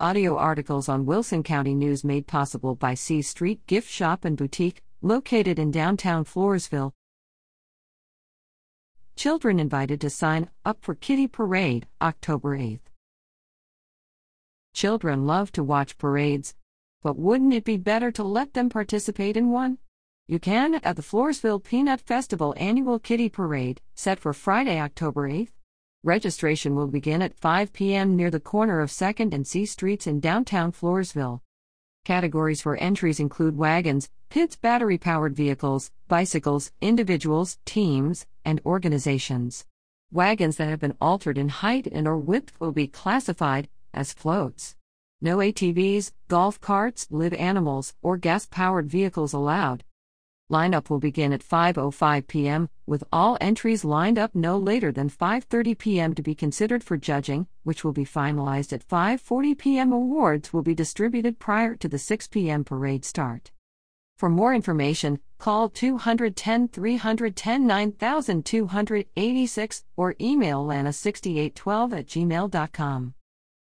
Audio articles on Wilson County News made possible by C Street Gift Shop and Boutique, located in downtown Floresville. Children invited to sign up for Kiddie Parade, October 8th. Children love to watch parades, but wouldn't it be better to let them participate in one? You can at the Floresville Peanut Festival annual Kiddie Parade, set for Friday, October 8th. Registration will begin at 5 p.m. near the corner of 2nd and C Streets in downtown Floresville. Categories for entries include wagons, PIDS battery powered vehicles, bicycles, individuals, teams, and organizations. Wagons that have been altered in height and or width will be classified as floats. No ATVs, golf carts, live animals, or gas powered vehicles allowed. Lineup will begin at 5:05 p.m. with all entries lined up no later than 5:30 p.m. to be considered for judging, which will be finalized at 5:40 p.m. Awards will be distributed prior to the 6 p.m. parade start. For more information, call 210 310 9286 or email lana6812 at gmail.com.